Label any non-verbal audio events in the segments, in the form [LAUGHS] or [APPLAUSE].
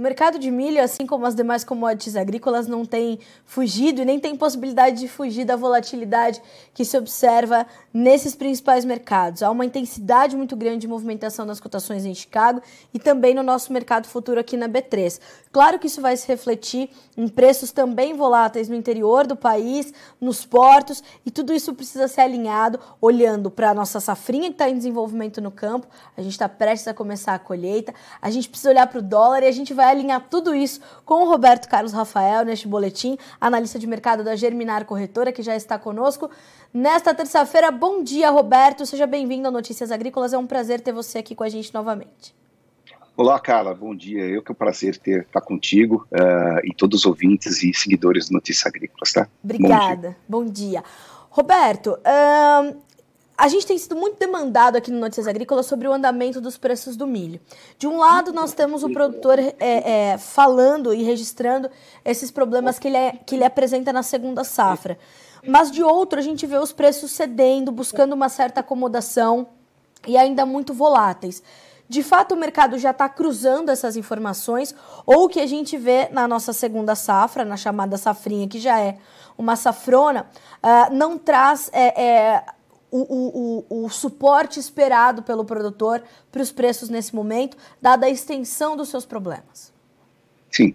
O mercado de milho, assim como as demais commodities agrícolas, não tem fugido e nem tem possibilidade de fugir da volatilidade que se observa nesses principais mercados. Há uma intensidade muito grande de movimentação das cotações em Chicago e também no nosso mercado futuro aqui na B3. Claro que isso vai se refletir em preços também voláteis no interior do país, nos portos, e tudo isso precisa ser alinhado olhando para a nossa safrinha que está em desenvolvimento no campo. A gente está prestes a começar a colheita, a gente precisa olhar para o dólar e a gente vai alinhar tudo isso com o Roberto Carlos Rafael neste boletim, analista de mercado da Germinar Corretora, que já está conosco nesta terça-feira. Bom dia, Roberto. Seja bem-vindo ao Notícias Agrícolas. É um prazer ter você aqui com a gente novamente. Olá, Carla, bom dia. Eu que é um prazer ter estar contigo uh, e todos os ouvintes e seguidores do Notícias Agrícolas, tá? Obrigada. Bom dia. Bom dia. Roberto, uh, a gente tem sido muito demandado aqui no Notícias Agrícolas sobre o andamento dos preços do milho. De um lado, nós temos o produtor é, é, falando e registrando esses problemas que ele, é, que ele apresenta na segunda safra. Mas de outro, a gente vê os preços cedendo, buscando uma certa acomodação e ainda muito voláteis. De fato, o mercado já está cruzando essas informações, ou o que a gente vê na nossa segunda safra, na chamada safrinha, que já é uma safrona, uh, não traz é, é, o, o, o, suporte esperado pelo produtor para os preços nesse momento, dada a extensão dos seus problemas. Sim.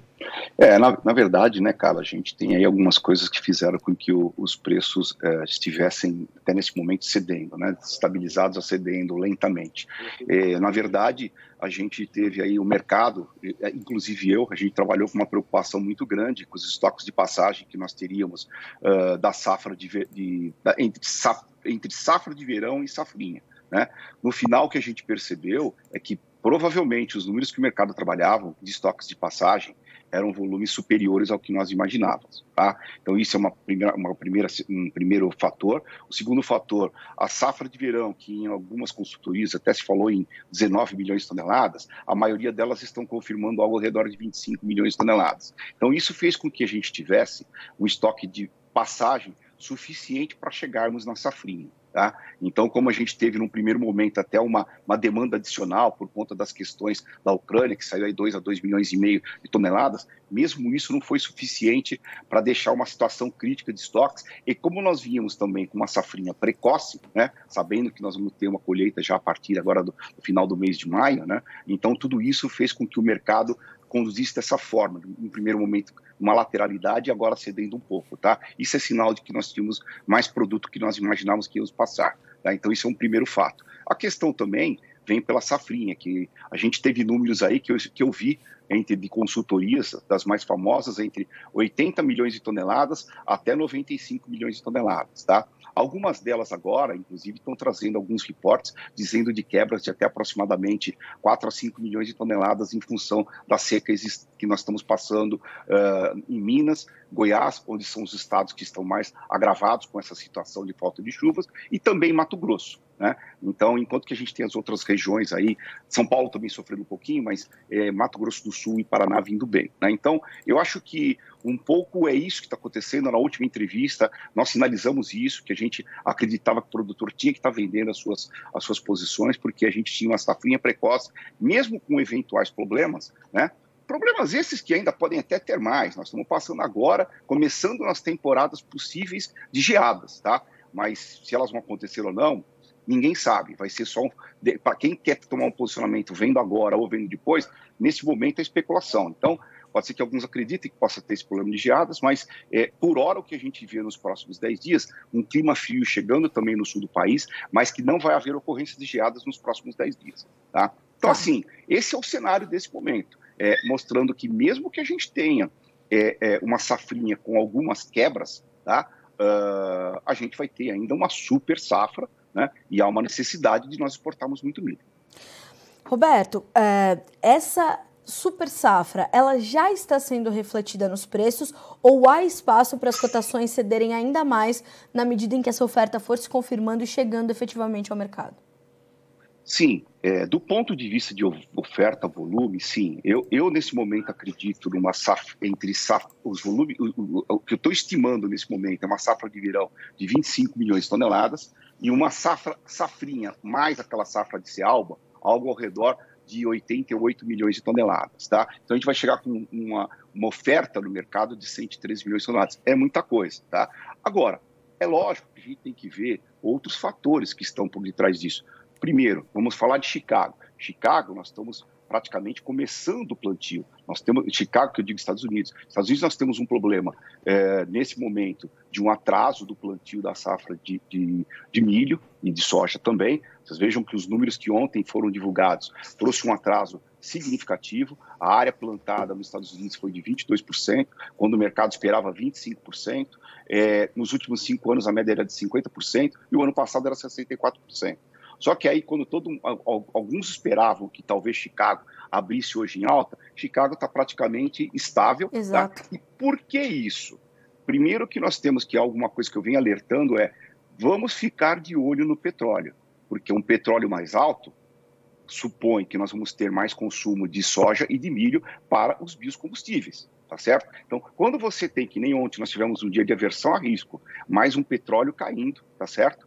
É, na, na, verdade, né, Carla, a gente tem aí algumas coisas que fizeram com que o, os preços é, estivessem até nesse momento cedendo, né, estabilizados a cedendo lentamente. É, na verdade, a gente teve aí o mercado, é, inclusive eu, a gente trabalhou com uma preocupação muito grande com os estoques de passagem que nós teríamos uh, da safra de, de entre, safra, entre safra de verão e safrinha. Né? No final, o que a gente percebeu é que provavelmente os números que o mercado trabalhava de estoques de passagem eram volumes superiores ao que nós imaginávamos. Tá? Então, isso é uma primeira, uma primeira, um primeiro fator. O segundo fator, a safra de verão, que em algumas consultorias até se falou em 19 milhões de toneladas, a maioria delas estão confirmando algo ao redor de 25 milhões de toneladas. Então, isso fez com que a gente tivesse um estoque de passagem suficiente para chegarmos na safrinha. Tá? Então, como a gente teve num primeiro momento até uma, uma demanda adicional por conta das questões da Ucrânia, que saiu aí 2 a 2 milhões e meio de toneladas, mesmo isso não foi suficiente para deixar uma situação crítica de estoques. E como nós vínhamos também com uma safrinha precoce, né, sabendo que nós vamos ter uma colheita já a partir agora do, do final do mês de maio, né, então tudo isso fez com que o mercado conduzisse dessa forma, em primeiro momento uma lateralidade e agora cedendo um pouco, tá? Isso é sinal de que nós tínhamos mais produto que nós imaginávamos que íamos passar, tá? Então isso é um primeiro fato. A questão também vem pela safrinha, que a gente teve números aí que eu, que eu vi entre de consultorias das mais famosas entre 80 milhões de toneladas até 95 milhões de toneladas, tá? Algumas delas agora, inclusive, estão trazendo alguns reportes dizendo de quebras de até aproximadamente 4 a 5 milhões de toneladas em função da seca que nós estamos passando uh, em Minas, Goiás, onde são os estados que estão mais agravados com essa situação de falta de chuvas, e também Mato Grosso. Né? Então, enquanto que a gente tem as outras regiões aí, São Paulo também sofrendo um pouquinho, mas é, Mato Grosso do Sul e Paraná vindo bem. Né? Então, eu acho que um pouco é isso que está acontecendo. Na última entrevista, nós sinalizamos isso, que a gente acreditava que o produtor tinha que estar tá vendendo as suas, as suas posições, porque a gente tinha uma safrinha precoce, mesmo com eventuais problemas, né? Problemas esses que ainda podem até ter mais. Nós estamos passando agora, começando nas temporadas possíveis de geadas, tá? Mas se elas vão acontecer ou não, ninguém sabe. Vai ser só um, para quem quer tomar um posicionamento vendo agora ou vendo depois, nesse momento é especulação. Então, pode ser que alguns acreditem que possa ter esse problema de geadas, mas é, por hora o que a gente vê nos próximos 10 dias, um clima frio chegando também no sul do país, mas que não vai haver ocorrência de geadas nos próximos 10 dias. Tá? Então, tá. assim, esse é o cenário desse momento, é, mostrando que mesmo que a gente tenha é, é uma safrinha com algumas quebras, tá? Uh, a gente vai ter ainda uma super safra né? E há uma necessidade de nós exportarmos muito milho. Roberto, é, essa super safra, ela já está sendo refletida nos preços ou há espaço para as cotações cederem ainda mais na medida em que essa oferta for se confirmando e chegando efetivamente ao mercado? Sim, é, do ponto de vista de oferta, volume, sim. Eu, eu nesse momento acredito numa safra, entre safra, os volumes, o, o, o que eu estou estimando nesse momento é uma safra de verão de 25 milhões de toneladas, e uma safra, safrinha, mais aquela safra de Cealba, algo ao redor de 88 milhões de toneladas, tá? Então a gente vai chegar com uma, uma oferta no mercado de 113 milhões de toneladas. É muita coisa, tá? Agora, é lógico que a gente tem que ver outros fatores que estão por detrás disso. Primeiro, vamos falar de Chicago. Chicago, nós estamos praticamente começando o plantio. Nós temos Chicago, que eu digo Estados Unidos. Estados Unidos nós temos um problema é, nesse momento de um atraso do plantio da safra de, de, de, milho e de soja também. Vocês vejam que os números que ontem foram divulgados trouxe um atraso significativo. A área plantada nos Estados Unidos foi de 22%, quando o mercado esperava 25%. É, nos últimos cinco anos a média era de 50% e o ano passado era 64%. Só que aí, quando todo, alguns esperavam que talvez Chicago abrisse hoje em alta, Chicago está praticamente estável. Tá? Exato. Tá? E por que isso? Primeiro que nós temos que alguma coisa que eu venho alertando é vamos ficar de olho no petróleo, porque um petróleo mais alto supõe que nós vamos ter mais consumo de soja e de milho para os biocombustíveis, tá certo? Então, quando você tem que nem ontem nós tivemos um dia de aversão a risco, mais um petróleo caindo, tá certo?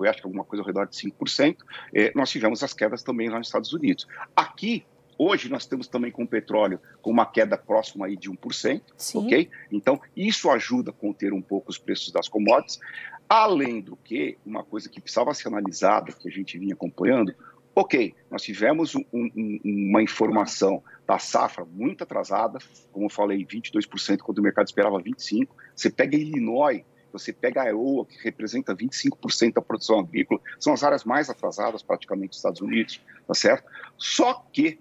Foi acho que alguma coisa ao redor de 5%, eh, nós tivemos as quedas também lá nos Estados Unidos. Aqui, hoje, nós temos também com o petróleo com uma queda próxima aí de 1%, Sim. ok? Então, isso ajuda a conter um pouco os preços das commodities. Além do que, uma coisa que precisava ser analisada, que a gente vinha acompanhando, ok, nós tivemos um, um, uma informação da safra muito atrasada, como eu falei, 22%, quando o mercado esperava 25%. Você pega Illinois, você pega a Iowa, que representa 25% da produção agrícola, são as áreas mais atrasadas praticamente dos Estados Unidos, tá certo? Só que,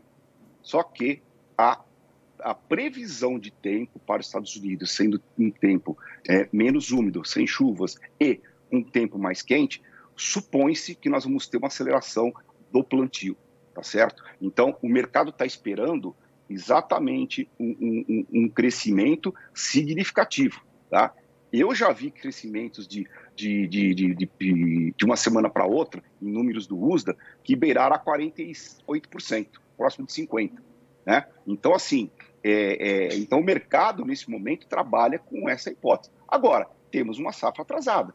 só que a, a previsão de tempo para os Estados Unidos, sendo um tempo é, menos úmido, sem chuvas e um tempo mais quente, supõe-se que nós vamos ter uma aceleração do plantio, tá certo? Então, o mercado está esperando exatamente um, um, um, crescimento significativo, tá? Eu já vi crescimentos de, de, de, de, de, uma semana para outra, em números do USDA, que beiraram a 48%, próximo de 50%. Né? Então, assim, é, é, então o mercado, nesse momento, trabalha com essa hipótese. Agora, temos uma safra atrasada.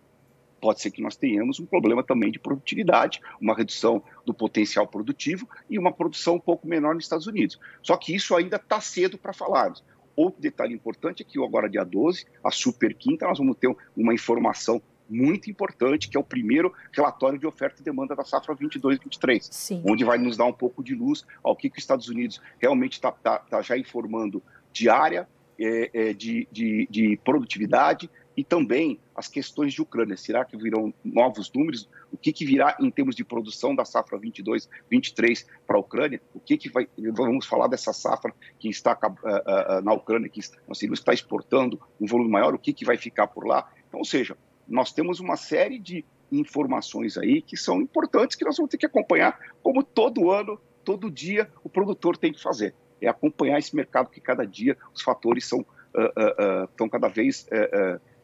Pode ser que nós tenhamos um problema também de produtividade, uma redução do potencial produtivo e uma produção um pouco menor nos Estados Unidos. Só que isso ainda está cedo para falarmos. Outro detalhe importante é que agora, dia 12, a Super Quinta, nós vamos ter uma informação muito importante, que é o primeiro relatório de oferta e demanda da safra 22-23, onde vai nos dar um pouco de luz ao que, que os Estados Unidos realmente está tá, tá já informando de área, é, é, de, de, de produtividade, e também as questões de Ucrânia. Será que virão novos números? O que, que virá em termos de produção da safra 22, 23 para a Ucrânia? O que, que vai. Vamos falar dessa safra que está uh, uh, na Ucrânia, que nós está exportando um volume maior, o que, que vai ficar por lá? Então, ou seja, nós temos uma série de informações aí que são importantes que nós vamos ter que acompanhar, como todo ano, todo dia, o produtor tem que fazer. É acompanhar esse mercado que cada dia os fatores são uh, estão cada vez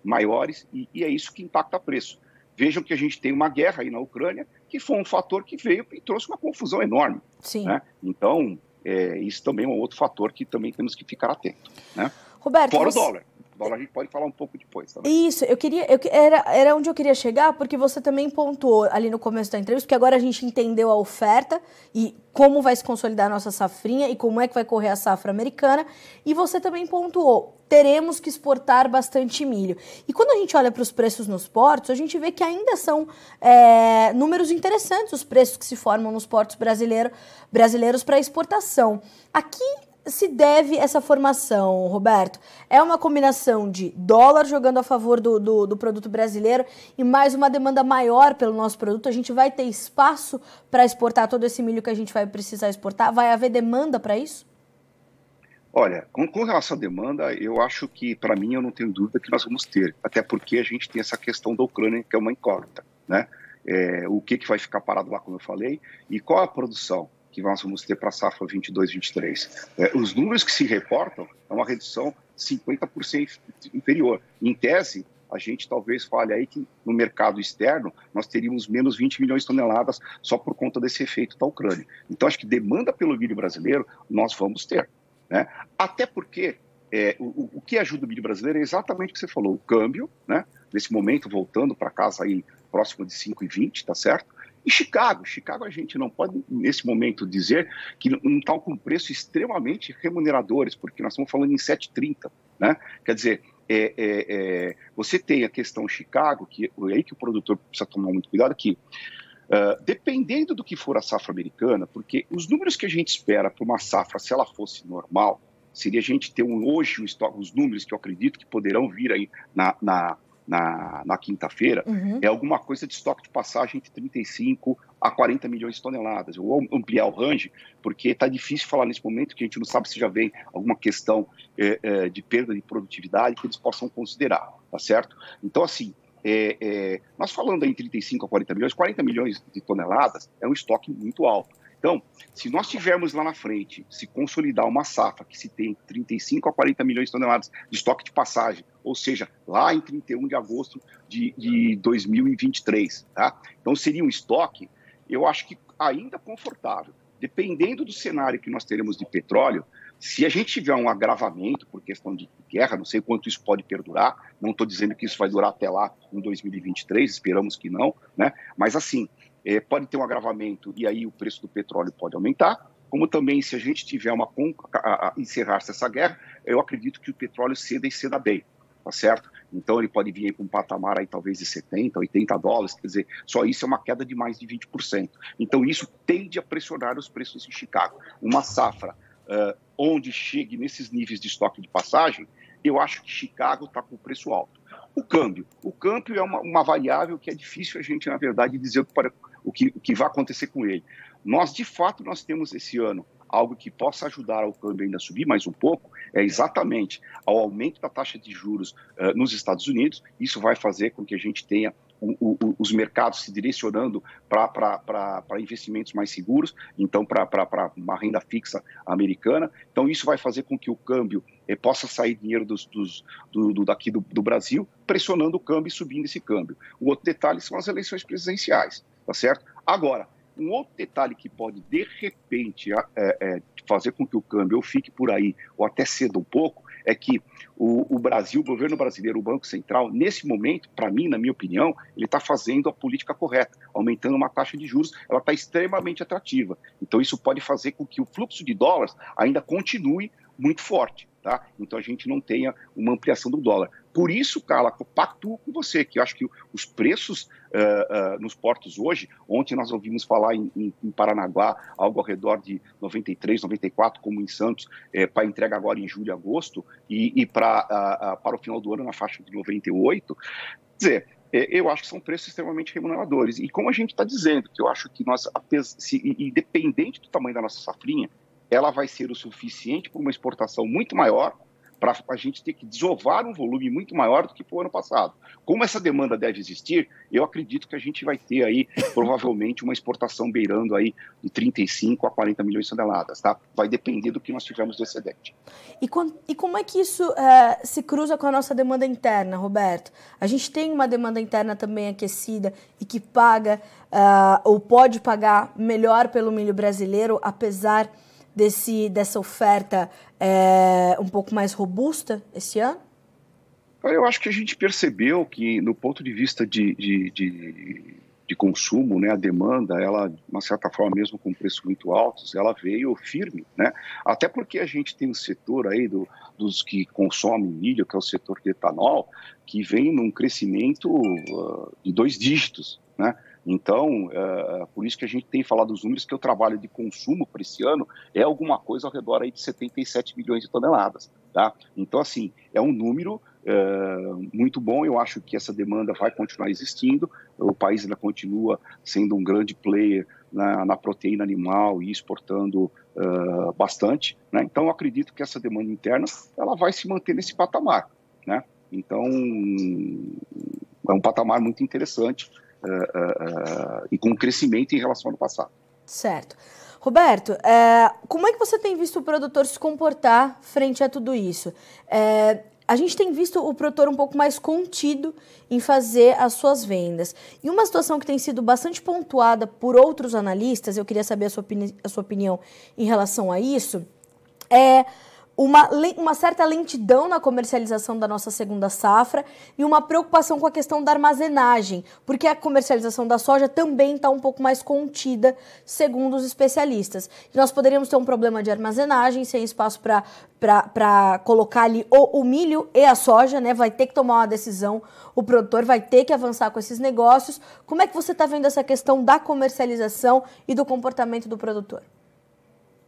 maiores e, e é isso que impacta o preço. Vejam que a gente tem uma guerra aí na Ucrânia, que foi um fator que veio e trouxe uma confusão enorme. Sim. Né? Então, é, isso também é um outro fator que também temos que ficar atento. Né? Roberto, Fora você... o dólar dólar a gente pode falar um pouco depois. Tá Isso, eu queria. Eu, era, era onde eu queria chegar, porque você também pontuou ali no começo da entrevista, porque agora a gente entendeu a oferta e como vai se consolidar a nossa safrinha e como é que vai correr a safra americana. E você também pontuou, teremos que exportar bastante milho. E quando a gente olha para os preços nos portos, a gente vê que ainda são é, números interessantes os preços que se formam nos portos brasileiro, brasileiros para exportação. Aqui se deve essa formação, Roberto? É uma combinação de dólar jogando a favor do, do, do, produto brasileiro e mais uma demanda maior pelo nosso produto? A gente vai ter espaço para exportar todo esse milho que a gente vai precisar exportar? Vai haver demanda para isso? Olha, com, com, relação à demanda, eu acho que, para mim, eu não tenho dúvida que nós vamos ter, até porque a gente tem essa questão da Ucrânia, que é uma incógnita, né? É, o que, que vai ficar parado lá, como eu falei, e qual a produção que nós vamos ter para a safra 22, 23. É, os números que se reportam é uma redução 50% inferior. Em tese, a gente talvez fale aí que no mercado externo nós teríamos menos 20 milhões de toneladas só por conta desse efeito da Ucrânia. Então, acho que demanda pelo milho brasileiro nós vamos ter. Né? Até porque é, o, o, que ajuda o milho brasileiro é exatamente o que você falou, o câmbio, né? nesse momento voltando para casa aí próximo de 5,20, tá certo? E Chicago, Chicago a gente não pode, nesse momento, dizer que não está com preço extremamente remuneradores, porque nós estamos falando em 7,30, né? Quer dizer, é, é, é, você tem a questão Chicago, que é aí que o produtor precisa tomar muito cuidado, que uh, dependendo do que for a safra americana, porque os números que a gente espera para uma safra, se ela fosse normal, seria a gente ter um, hoje os números que eu acredito que poderão vir aí na, na, na, na quinta-feira, uhum. é alguma coisa de estoque de passagem entre 35 a 40 milhões de toneladas. Eu vou ampliar o range, porque está difícil falar nesse momento, que a gente não sabe se já vem alguma questão é, é, de perda de produtividade que eles possam considerar, tá certo? Então, assim, é, é, nós falando em 35 a 40 milhões, 40 milhões de toneladas é um estoque muito alto. Então, se nós tivermos lá na frente, se consolidar uma safra que se tem 35 a 40 milhões de toneladas de estoque de passagem, ou seja, lá em 31 de agosto de, de 2023, tá? Então, seria um estoque, eu acho que ainda confortável. Dependendo do cenário que nós teremos de petróleo, se a gente tiver um agravamento por questão de guerra, não sei quanto isso pode perdurar, não estou dizendo que isso vai durar até lá em 2023, esperamos que não, né? Mas assim, é, pode ter um agravamento e aí o preço do petróleo pode aumentar, como também se a gente tiver uma encerrar-se essa guerra, eu acredito que o petróleo ceda e ceda bem, tá certo? Então ele pode vir com um patamar aí talvez de 70, 80 dólares, quer dizer, só isso é uma queda de mais de 20%. Então isso tende a pressionar os preços em Chicago. Uma safra uh, onde chegue nesses níveis de estoque de passagem, eu acho que Chicago está com preço alto. O câmbio. O câmbio é uma, uma, variável que é difícil a gente, na verdade, dizer para o que, o que vai acontecer com ele. Nós, de fato, nós temos esse ano algo que possa ajudar o câmbio ainda a subir mais um pouco, é exatamente ao aumento da taxa de juros uh, nos Estados Unidos. Isso vai fazer com que a gente tenha o, o, os mercados se direcionando para investimentos mais seguros, então para uma renda fixa americana. Então isso vai fazer com que o câmbio eh, possa sair dinheiro dos, dos, do, do, daqui do, do Brasil, pressionando o câmbio e subindo esse câmbio. O outro detalhe são as eleições presidenciais, tá certo? Agora, um outro detalhe que pode, de repente, é, é, fazer com que o câmbio fique por aí, ou até ceda um pouco, é que o, o, Brasil, o governo brasileiro, o Banco Central, nesse momento, para mim, na minha opinião, ele está fazendo a política correta, aumentando uma taxa de juros, ela está extremamente atrativa. Então, isso pode fazer com que o fluxo de dólares ainda continue muito forte. Tá? Então a gente não tenha uma ampliação do dólar. Por isso, Carla, pactuo com você, que eu acho que os preços uh, uh, nos portos hoje, ontem nós ouvimos falar em, em, em, Paranaguá algo ao redor de 93, 94, como em Santos, eh, para entrega agora em julho agosto, e, e pra, uh, para o final do ano na faixa de 98. Quer dizer, eu acho que são preços extremamente remuneradores. E como a gente está dizendo, que eu acho que nós, se, independente do tamanho da nossa safrinha, ela vai ser o suficiente para uma exportação muito maior, para a gente ter que desovar um volume muito maior do que o ano passado. Como essa demanda deve existir, eu acredito que a gente vai ter aí, [LAUGHS] provavelmente, uma exportação beirando aí de 35 a 40 milhões de toneladas, tá? Vai depender do que nós tivermos de excedente. E, com, e como é que isso uh, se cruza com a nossa demanda interna, Roberto? A gente tem uma demanda interna também aquecida e que paga, uh, ou pode pagar melhor pelo milho brasileiro, apesar desse, dessa oferta é, um pouco mais robusta esse ano? Eu acho que a gente percebeu que, no ponto de vista de, de, de, de consumo, né, a demanda, ela, de uma certa forma, mesmo com preços muito altos, ela veio firme, né? Até porque a gente tem um setor aí do, dos que consomem milho, que é o setor de etanol, que vem num crescimento uh, de dois dígitos, né? Então, é, por isso que a gente tem falado dos números que o trabalho de consumo para esse ano é alguma coisa ao redor aí de 77 milhões de toneladas. Tá? Então, assim, é um número é, muito bom. Eu acho que essa demanda vai continuar existindo. O país ainda continua sendo um grande player na, na proteína animal e exportando é, bastante. Né? Então, eu acredito que essa demanda interna ela vai se manter nesse patamar. Né? Então, é um patamar muito interessante uh, uh, e com crescimento em relação ao ano passado. Certo. Roberto, é, como é que você tem visto o produtor se comportar frente a tudo isso? É, a gente tem visto o produtor um pouco mais contido em fazer as suas vendas. E uma situação que tem sido bastante pontuada por outros analistas, eu queria saber a sua, opini a sua opinião em relação a isso, é uma, uma certa lentidão na comercialização da nossa segunda safra e uma preocupação com a questão da armazenagem, porque a comercialização da soja também está um pouco mais contida, segundo os especialistas. E nós poderíamos ter um problema de armazenagem, sem espaço para colocar ali o, o milho e a soja, né? Vai ter que tomar uma decisão, o produtor vai ter que avançar com esses negócios. Como é que você está vendo essa questão da comercialização e do comportamento do produtor?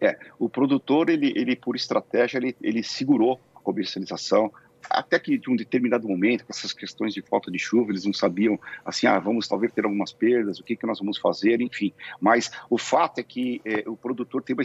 É, o produtor, ele, ele por estratégia, ele, ele segurou a comercialização, até que de um determinado momento, com essas questões de falta de chuva, eles não sabiam, assim, ah, vamos talvez ter algumas perdas, o que, que nós vamos fazer, enfim. Mas o fato é que é, o produtor tem, uma,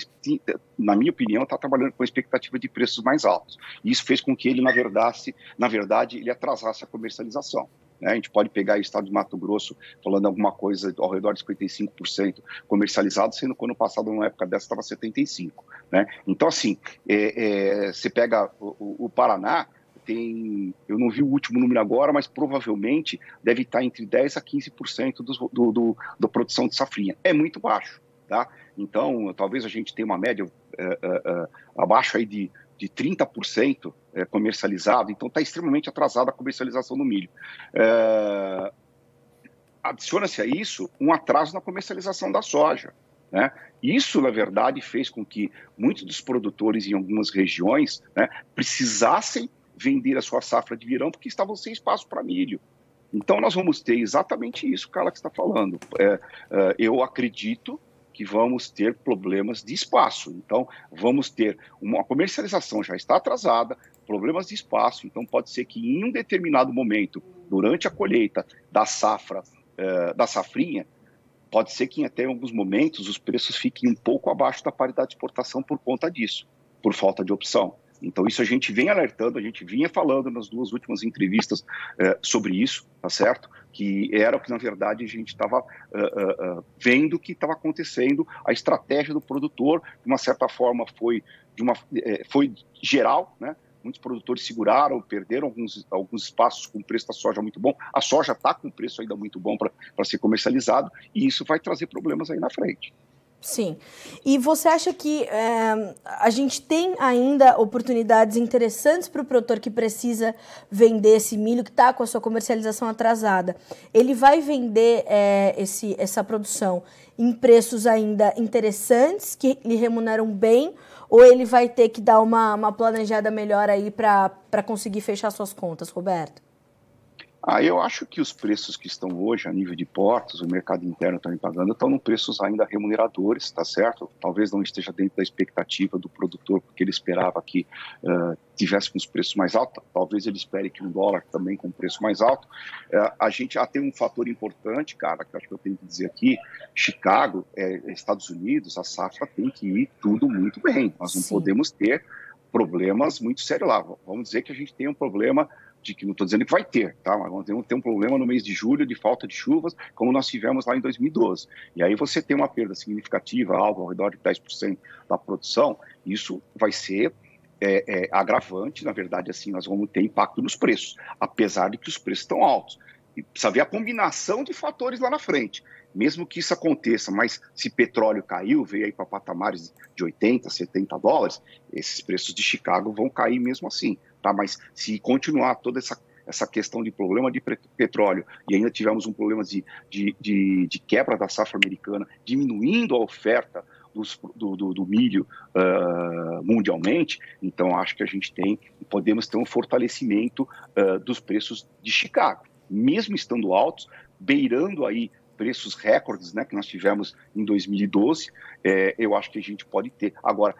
na minha opinião, está trabalhando com expectativa de preços mais altos. E isso fez com que ele, na verdade, na verdade ele atrasasse a comercialização. Né? A gente pode pegar o estado de Mato Grosso falando alguma coisa ao redor de 55% comercializado, sendo que ano passado, numa época dessa, estava 75%. Né? Então, assim, é, é, você pega o, o Paraná, tem, eu não vi o último número agora, mas provavelmente deve estar entre 10 a 15% do, do, do, da produção de safrinha. É muito baixo, tá? Então, talvez a gente tenha uma média é, é, é abaixo aí de de 30% é, comercializado, então está extremamente atrasada a comercialização do milho. É, Adiciona-se a isso um atraso na comercialização da soja. Né? Isso, na verdade, fez com que muitos dos produtores em algumas regiões né, precisassem vender a sua safra de verão porque estavam sem espaço para milho. Então, nós vamos ter exatamente isso, Carla, que está falando. É, é, eu acredito que vamos ter problemas de espaço. Então, vamos ter uma comercialização já está atrasada, problemas de espaço. Então, pode ser que em um determinado momento, durante a colheita da safra, eh, da safrinha, pode ser que até em alguns momentos os preços fiquem um pouco abaixo da paridade de exportação por conta disso, por falta de opção. Então, isso a gente vem alertando, a gente vinha falando nas duas últimas entrevistas uh, sobre isso, tá certo? Que era o que, na verdade, a gente estava uh, uh, vendo que estava acontecendo, a estratégia do produtor, de uma certa forma, foi, de uma, eh, foi geral, né? Muitos produtores seguraram, perderam alguns, alguns espaços com preço da soja muito bom. A soja está com preço ainda muito bom para ser comercializado, e isso vai trazer problemas aí na frente. Sim. E você acha que é, a gente tem ainda oportunidades interessantes para o produtor que precisa vender esse milho que está com a sua comercialização atrasada? Ele vai vender é, esse, essa produção em preços ainda interessantes, que lhe remuneram bem, ou ele vai ter que dar uma, uma planejada melhor aí para conseguir fechar suas contas, Roberto? Ah, eu acho que os preços que estão hoje a nível de portos, o mercado interno também pagando, estão em preços ainda remuneradores, tá certo? Talvez não esteja dentro da expectativa do produtor, porque ele esperava que uh, tivesse com os preços mais altos, talvez ele espere que um dólar também com preço mais alto. Uh, a gente já tem um fator importante, cara, que acho que eu tenho que dizer aqui, Chicago, é, Estados Unidos, a safra tem que ir tudo muito bem. Nós não Sim. podemos ter problemas muito sérios lá. Vamos dizer que a gente tem um problema de que não estou dizendo que vai ter, tá? Mas vamos ter um problema no mês de julho de falta de chuvas, como nós tivemos lá em 2012. E aí você tem uma perda significativa, algo ao redor de 10% da produção, isso vai ser é, é, agravante, na verdade, assim, nós vamos ter impacto nos preços, apesar de que os preços estão altos. E precisa ver a combinação de fatores lá na frente. Mesmo que isso aconteça, mas se petróleo caiu, veio aí para patamares de 80, 70 dólares, esses preços de Chicago vão cair mesmo assim tá? Mas se continuar toda essa essa questão de problema de petróleo e ainda tivemos um problema de, de, de, de quebra da safra americana, diminuindo a oferta do, do, do, milho uh, mundialmente, então acho que a gente tem, podemos ter um fortalecimento uh, dos preços de Chicago, mesmo estando altos, beirando aí preços recordes né, que nós tivemos em 2012, é, eu acho que a gente pode ter. Agora,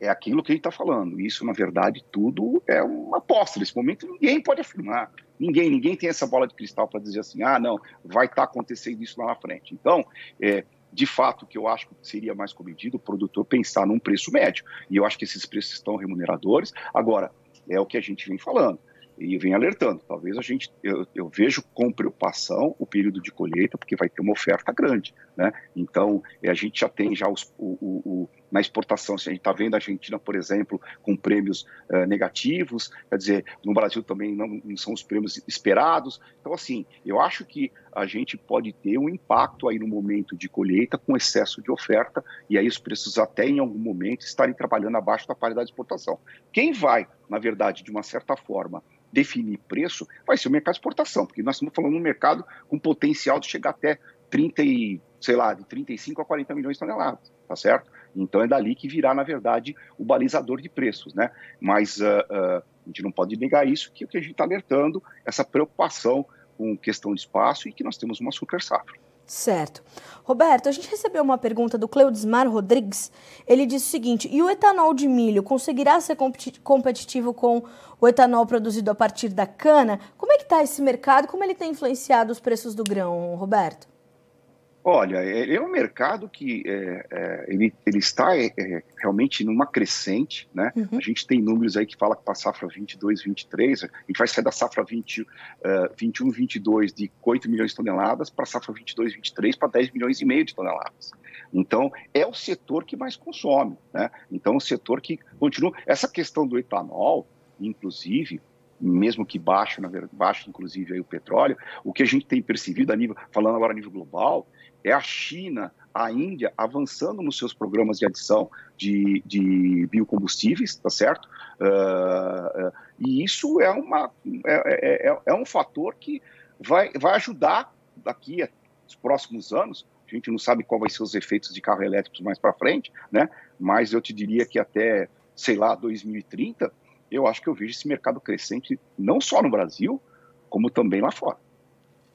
é aquilo que ele está falando. Isso, na verdade, tudo é uma aposta. Nesse momento, ninguém pode afirmar. Ninguém, ninguém tem essa bola de cristal para dizer assim, ah, não, vai estar tá acontecendo isso lá na frente. Então, é, de fato, o que eu acho que seria mais comedido o produtor pensar num preço médio. E eu acho que esses preços estão remuneradores. Agora, é o que a gente vem falando e vem alertando. Talvez a gente, eu, eu, vejo com preocupação o período de colheita, porque vai ter uma oferta grande, né? Então, a gente já tem já os, o, o, na exportação. Se a gente está vendo a Argentina, por exemplo, com prêmios uh, negativos, quer dizer, no Brasil também não, não, são os prêmios esperados. Então, assim, eu acho que a gente pode ter um impacto aí no momento de colheita com excesso de oferta e aí os preços até em algum momento estarem trabalhando abaixo da paridade de exportação. Quem vai, na verdade, de uma certa forma, definir preço vai ser o mercado de exportação, porque nós estamos falando de um mercado com potencial de chegar até 30 e, sei lá, de 35 a 40 milhões de toneladas, tá certo? Então é dali que virá, na verdade, o balizador de preços, né? Mas uh, uh, a gente não pode negar isso, que o que a gente está alertando, essa preocupação com questão de espaço e que nós temos uma super safra. Certo. Roberto, a gente recebeu uma pergunta do Cleudismar Rodrigues. Ele disse o seguinte: e o etanol de milho conseguirá ser competitivo com o etanol produzido a partir da cana? Como é que está esse mercado? Como ele tem influenciado os preços do grão, Roberto? Olha, ele é um mercado que é, é, ele, ele está é, é realmente numa crescente, né? Uhum. A gente tem números aí que fala que para a safra 22, 23, a gente vai sair da safra 20, uh, 21, 22 de 8 milhões de toneladas para a safra 22, 23 para 10 milhões e meio de toneladas. Então, é o setor que mais consome, né? Então, o setor que continua... Essa questão do etanol, inclusive, mesmo que baixo, na verdade, baixo inclusive aí o petróleo, o que a gente tem percebido a nível, falando agora a nível global, é a China, a Índia avançando nos seus programas de adição de, de biocombustíveis, tá certo? Uh, uh, e isso é, uma, é, é, é, é, um fator que vai, vai ajudar daqui a os próximos anos. A gente não sabe qual vai ser os efeitos de carro elétricos mais para frente, né? Mas eu te diria que até, sei lá, 2030, eu acho que eu vejo esse mercado crescente não só no Brasil, como também lá fora.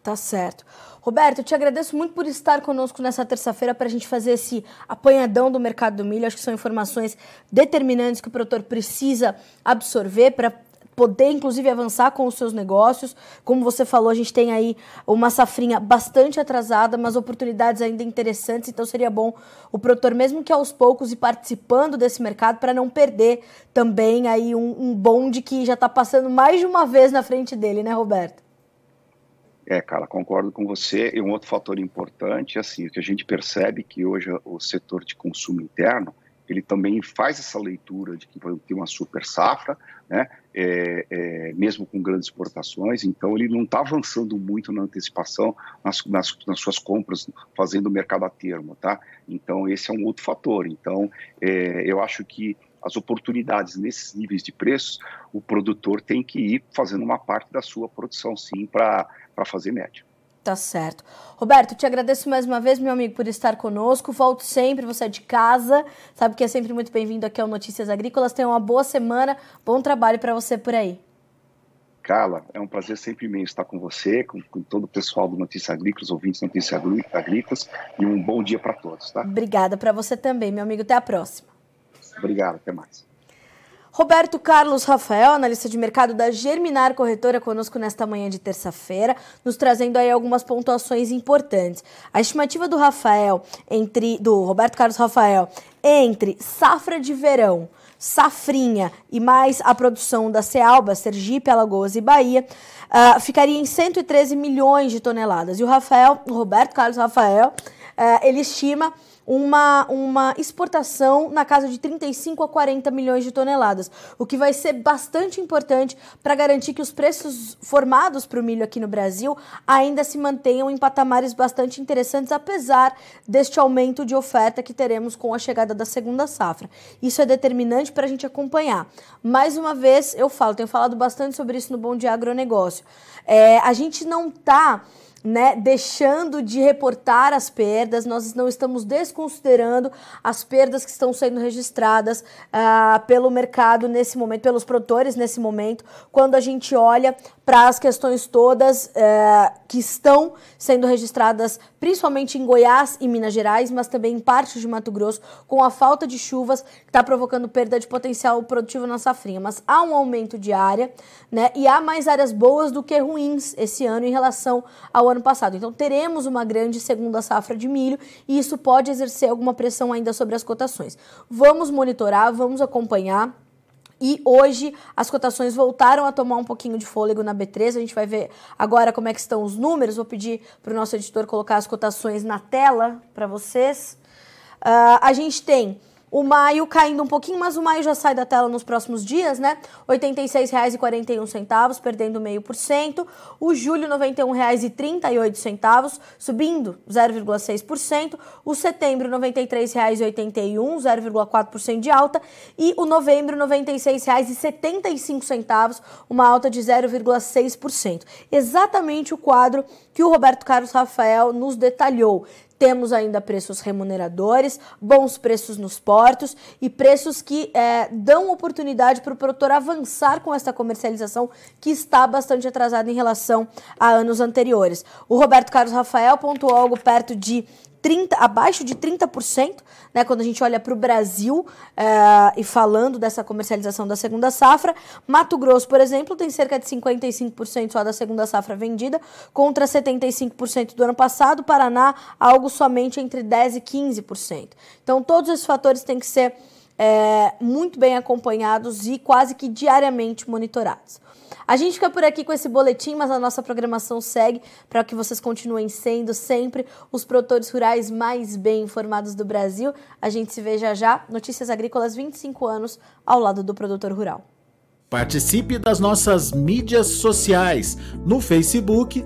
Tá certo. Roberto, eu te agradeço muito por estar conosco nessa terça-feira para a gente fazer esse apanhadão do mercado do milho. Acho que são informações determinantes que o produtor precisa absorver para poder, inclusive, avançar com os seus negócios. Como você falou, a gente tem aí uma safrinha bastante atrasada, mas oportunidades ainda interessantes. Então, seria bom o produtor, mesmo que aos poucos, ir participando desse mercado para não perder também aí um, um bonde que já está passando mais de uma vez na frente dele, né, Roberto? É, cara, concordo com você. E um outro fator importante, assim, que a gente percebe que hoje o setor de consumo interno, ele também faz essa leitura de que vai ter uma super safra, né, é, é, mesmo com grandes exportações, então ele não está avançando muito na antecipação nas, nas, nas, suas compras, fazendo o mercado a termo, tá? Então esse é um outro fator. Então é, eu acho que as oportunidades nesses níveis de preços, o produtor tem que ir fazendo uma parte da sua produção, sim, para fazer média. Tá certo. Roberto, te agradeço mais uma vez, meu amigo, por estar conosco. Volto sempre, você é de casa, sabe que é sempre muito bem-vindo aqui ao Notícias Agrícolas. Tenha uma boa semana, bom trabalho para você por aí. Carla, é um prazer sempre imenso estar com você, com, com todo o pessoal do Notícias Agrícolas, ouvintes Notícias Agrícolas, e um bom dia para todos, tá? Obrigada para você também, meu amigo. Até a próxima. Obrigado, até mais. Roberto Carlos Rafael, analista de mercado da Germinar Corretora, conosco nesta manhã de terça-feira, nos trazendo aí algumas pontuações importantes. A estimativa do Rafael entre do Roberto Carlos Rafael entre safra de verão, safrinha e mais a produção da Cealba, Sergipe, Alagoas e Bahia, uh, ficaria em 113 milhões de toneladas. E o Rafael, o Roberto Carlos Rafael, uh, ele estima uma, uma exportação na casa de 35 a 40 milhões de toneladas, o que vai ser bastante importante para garantir que os preços formados para o milho aqui no Brasil ainda se mantenham em patamares bastante interessantes, apesar deste aumento de oferta que teremos com a chegada da segunda safra. Isso é determinante para a gente acompanhar. Mais uma vez, eu falo, tenho falado bastante sobre isso no Bom Dia Agronegócio. É, a gente não está né, deixando de reportar as perdas, nós não estamos desconsiderando as perdas que estão sendo registradas uh, pelo mercado nesse momento, pelos produtores nesse momento, quando a gente olha para as questões todas uh, que estão sendo registradas, principalmente em Goiás e Minas Gerais, mas também em partes de Mato Grosso, com a falta de chuvas que está provocando perda de potencial produtivo na safrinha. Mas há um aumento de área, né, e há mais áreas boas do que ruins esse ano em relação ao ano passado. Então teremos uma grande segunda safra de milho e isso pode exercer alguma pressão ainda sobre as cotações. Vamos monitorar, vamos acompanhar. E hoje as cotações voltaram a tomar um pouquinho de fôlego na B3. A gente vai ver agora como é que estão os números. Vou pedir para o nosso editor colocar as cotações na tela para vocês. Uh, a gente tem O maio caindo um pouquinho, mas o maio já sai da tela nos próximos dias, né? R$ 86,41, perdendo meio por cento. O julho, R$ 91,38, subindo 0,6%. O setembro, R$ 93,81, 0,4% de alta. E o novembro, R$ 96,75, uma alta de 0,6%. Exatamente o quadro que o Roberto Carlos Rafael nos detalhou. Temos ainda preços remuneradores, bons preços nos portos e preços que é, dão oportunidade para o produtor avançar com essa comercialização que está bastante atrasada em relação a anos anteriores. O Roberto Carlos Rafael pontuou algo perto de 30, abaixo de 30%, né, quando a gente olha para o Brasil é, e falando dessa comercialização da segunda safra. Mato Grosso, por exemplo, tem cerca de 55% só da segunda safra vendida, contra 75% do ano passado. Paraná, algo somente entre 10% e 15%. Então, todos esses fatores têm que ser é, muito bem acompanhados e quase que diariamente monitorados. A gente fica por aqui com esse boletim, mas a nossa programação segue para que vocês continuem sendo sempre os produtores rurais mais bem informados do Brasil. A gente se vê já já. Notícias Agrícolas 25 anos ao lado do produtor rural. Participe das nossas mídias sociais no Facebook